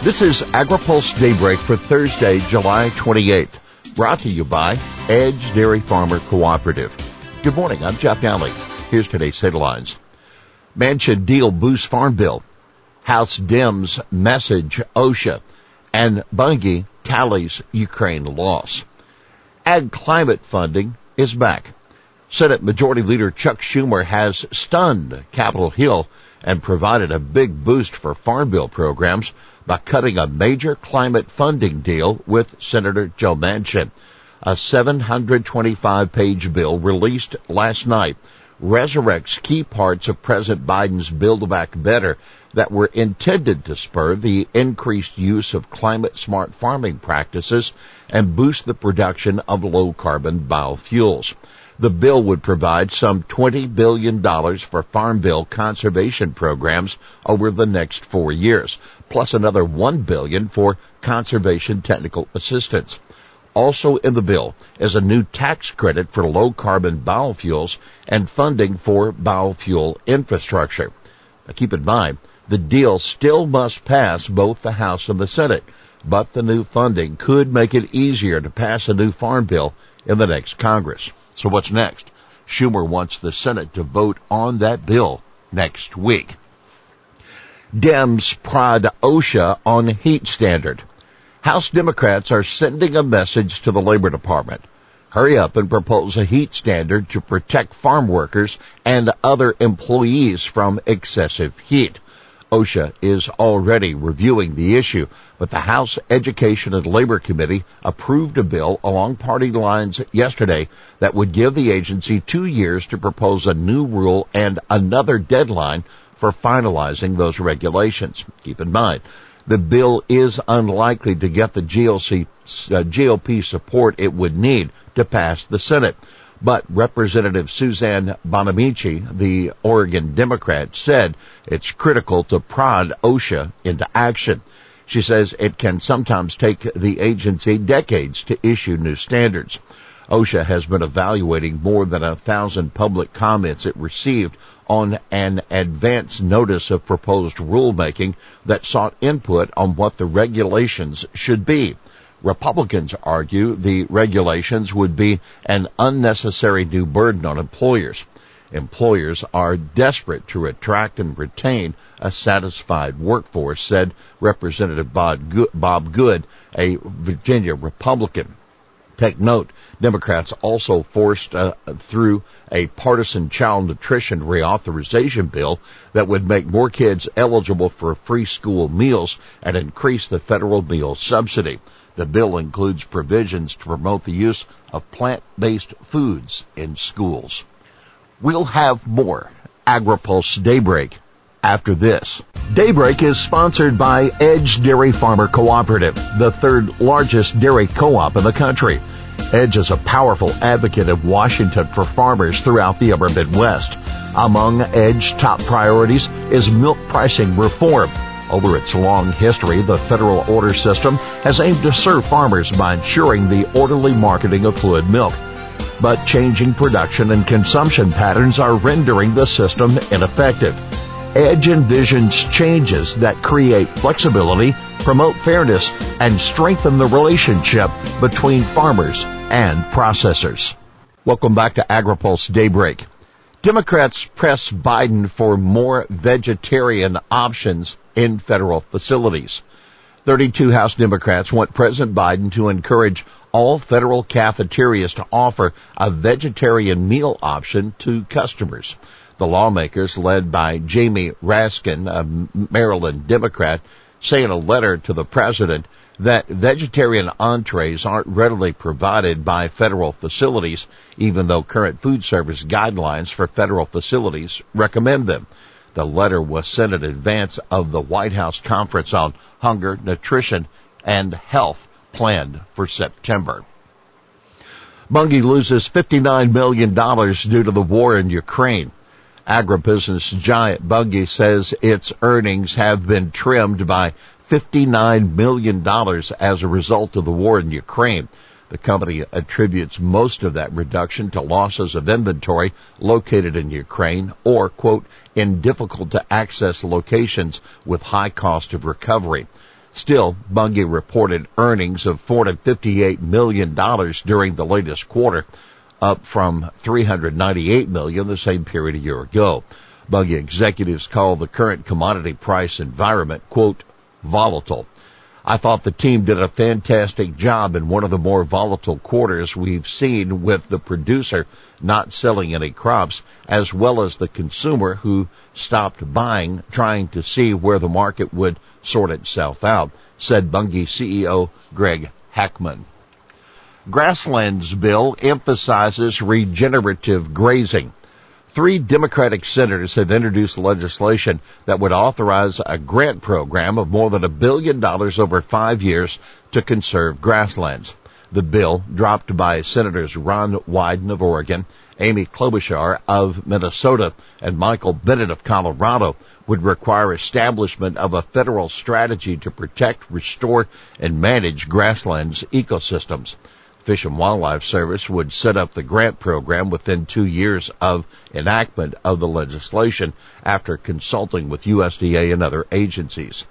This is AgriPulse Daybreak for Thursday, July 28th, brought to you by Edge Dairy Farmer Cooperative. Good morning, I'm Jeff Nalley. Here's today's headlines. Manchin deal boosts farm bill. House Dems message OSHA and Bunge tallies Ukraine loss. Ag climate funding is back. Senate Majority Leader Chuck Schumer has stunned Capitol Hill and provided a big boost for farm bill programs by cutting a major climate funding deal with Senator Joe Manchin. A 725 page bill released last night resurrects key parts of President Biden's Build Back Better that were intended to spur the increased use of climate smart farming practices and boost the production of low carbon biofuels. The bill would provide some $20 billion for Farm Bill conservation programs over the next four years, plus another 1 billion for conservation technical assistance. Also in the bill is a new tax credit for low carbon biofuels and funding for biofuel infrastructure. Now keep in mind, the deal still must pass both the House and the Senate, but the new funding could make it easier to pass a new farm bill in the next Congress. So what's next? Schumer wants the Senate to vote on that bill next week. Dems prod OSHA on heat standard. House Democrats are sending a message to the Labor Department. Hurry up and propose a heat standard to protect farm workers and other employees from excessive heat. OSHA is already reviewing the issue, but the House Education and Labor Committee approved a bill along party lines yesterday that would give the agency two years to propose a new rule and another deadline for finalizing those regulations. Keep in mind, the bill is unlikely to get the GLC, uh, GOP support it would need to pass the Senate. But Representative Suzanne Bonamici, the Oregon Democrat, said it's critical to prod OSHA into action. She says it can sometimes take the agency decades to issue new standards. OSHA has been evaluating more than a thousand public comments it received on an advance notice of proposed rulemaking that sought input on what the regulations should be. Republicans argue the regulations would be an unnecessary new burden on employers. Employers are desperate to attract and retain a satisfied workforce, said Representative Bob Good, a Virginia Republican. Take note, Democrats also forced uh, through a partisan child nutrition reauthorization bill that would make more kids eligible for free school meals and increase the federal meal subsidy. The bill includes provisions to promote the use of plant-based foods in schools. We'll have more AgriPulse Daybreak after this. Daybreak is sponsored by Edge Dairy Farmer Cooperative, the third largest dairy co-op in the country. Edge is a powerful advocate of Washington for farmers throughout the upper Midwest. Among Edge's top priorities is milk pricing reform over its long history, the federal order system has aimed to serve farmers by ensuring the orderly marketing of fluid milk. But changing production and consumption patterns are rendering the system ineffective. Edge envisions changes that create flexibility, promote fairness, and strengthen the relationship between farmers and processors. Welcome back to AgriPulse Daybreak. Democrats press Biden for more vegetarian options in federal facilities. 32 House Democrats want President Biden to encourage all federal cafeterias to offer a vegetarian meal option to customers. The lawmakers, led by Jamie Raskin, a Maryland Democrat, say in a letter to the president that vegetarian entrees aren't readily provided by federal facilities, even though current food service guidelines for federal facilities recommend them. The letter was sent in advance of the White House conference on hunger, nutrition, and health planned for September. Bunge loses $59 million due to the war in Ukraine. Agribusiness giant Bunge says its earnings have been trimmed by $59 million as a result of the war in Ukraine. The company attributes most of that reduction to losses of inventory located in Ukraine or, quote, in difficult to access locations with high cost of recovery. Still, Bunge reported earnings of $458 million during the latest quarter, up from 398 million the same period a year ago. Bunge executives call the current commodity price environment, quote, volatile. I thought the team did a fantastic job in one of the more volatile quarters we've seen with the producer not selling any crops as well as the consumer who stopped buying trying to see where the market would sort itself out, said Bunge CEO Greg Heckman. Grasslands bill emphasizes regenerative grazing. Three Democratic senators have introduced legislation that would authorize a grant program of more than a billion dollars over five years to conserve grasslands. The bill, dropped by Senators Ron Wyden of Oregon, Amy Klobuchar of Minnesota, and Michael Bennet of Colorado, would require establishment of a federal strategy to protect, restore, and manage grasslands ecosystems. Fish and Wildlife Service would set up the grant program within two years of enactment of the legislation after consulting with USDA and other agencies.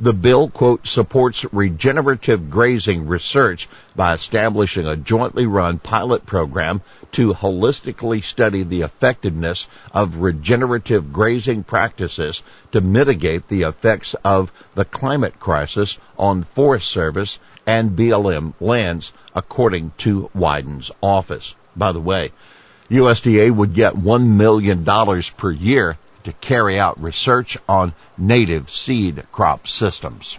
The bill, quote, supports regenerative grazing research by establishing a jointly run pilot program to holistically study the effectiveness of regenerative grazing practices to mitigate the effects of the climate crisis on Forest Service and BLM lands, according to Wyden's office. By the way, USDA would get $1 million per year to carry out research on native seed crop systems.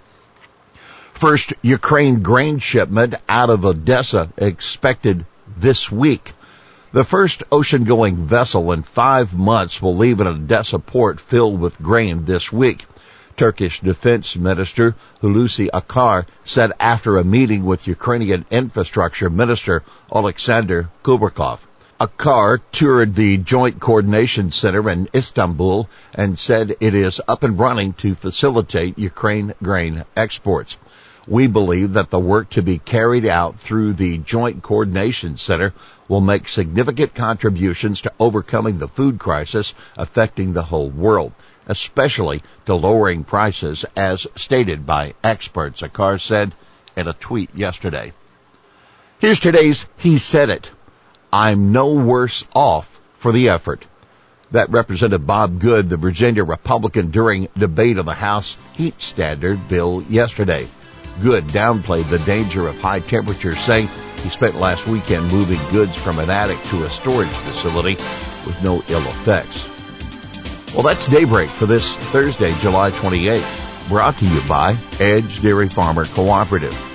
First Ukraine grain shipment out of Odessa expected this week. The first ocean-going vessel in five months will leave an Odessa port filled with grain this week. Turkish Defense Minister Hulusi Akar said after a meeting with Ukrainian Infrastructure Minister Oleksandr Alexander Kubrakov. Akar toured the Joint Coordination Center in Istanbul and said it is up and running to facilitate Ukraine grain exports. We believe that the work to be carried out through the Joint Coordination Center will make significant contributions to overcoming the food crisis affecting the whole world especially to lowering prices as stated by experts, Akar said in a tweet yesterday. Here's today's He Said It. I'm no worse off for the effort. That Representative Bob Good, the Virginia Republican, during debate on the House heat standard bill yesterday. Good downplayed the danger of high temperatures, saying he spent last weekend moving goods from an attic to a storage facility with no ill effects. Well, that's Daybreak for this Thursday, July 28th. Brought to you by Edge Dairy Farmer Cooperative.